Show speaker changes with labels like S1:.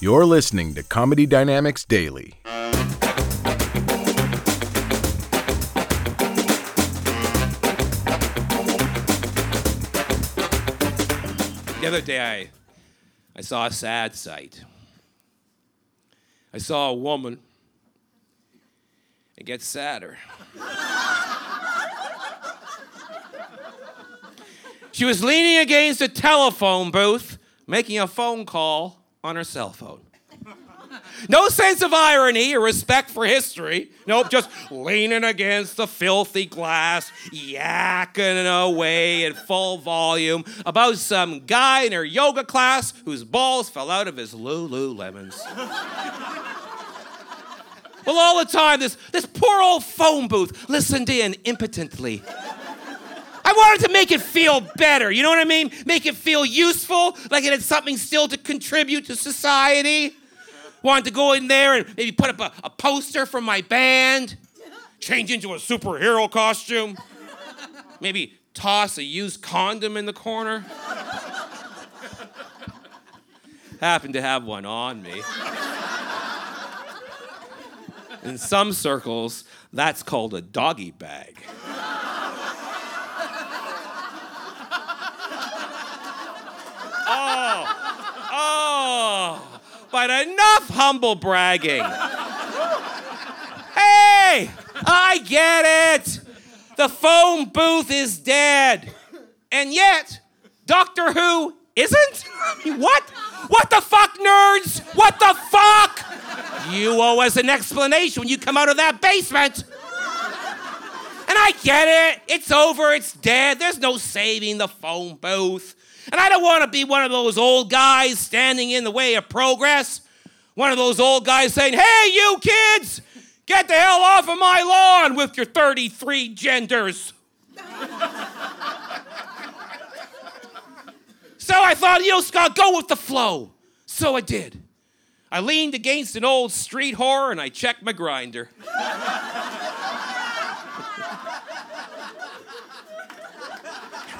S1: You're listening to Comedy Dynamics Daily.
S2: The other day, I, I saw a sad sight. I saw a woman. It gets sadder. she was leaning against a telephone booth, making a phone call on her cell phone. No sense of irony or respect for history. Nope, just leaning against the filthy glass, yakking away at full volume about some guy in her yoga class whose balls fell out of his Lululemons. well, all the time, this, this poor old phone booth listened in impotently. Wanted to make it feel better, you know what I mean? Make it feel useful, like it had something still to contribute to society. Wanted to go in there and maybe put up a, a poster from my band, change into a superhero costume, maybe toss a used condom in the corner. Happened to have one on me. In some circles, that's called a doggy bag. But enough humble bragging. Hey, I get it. The phone booth is dead. And yet, Doctor Who isn't? what? What the fuck, nerds? What the fuck? You owe us an explanation when you come out of that basement. I get it. It's over. It's dead. There's no saving the phone booth. And I don't want to be one of those old guys standing in the way of progress. One of those old guys saying, hey, you kids, get the hell off of my lawn with your 33 genders. so I thought, you know, Scott, go with the flow. So I did. I leaned against an old street whore and I checked my Grindr.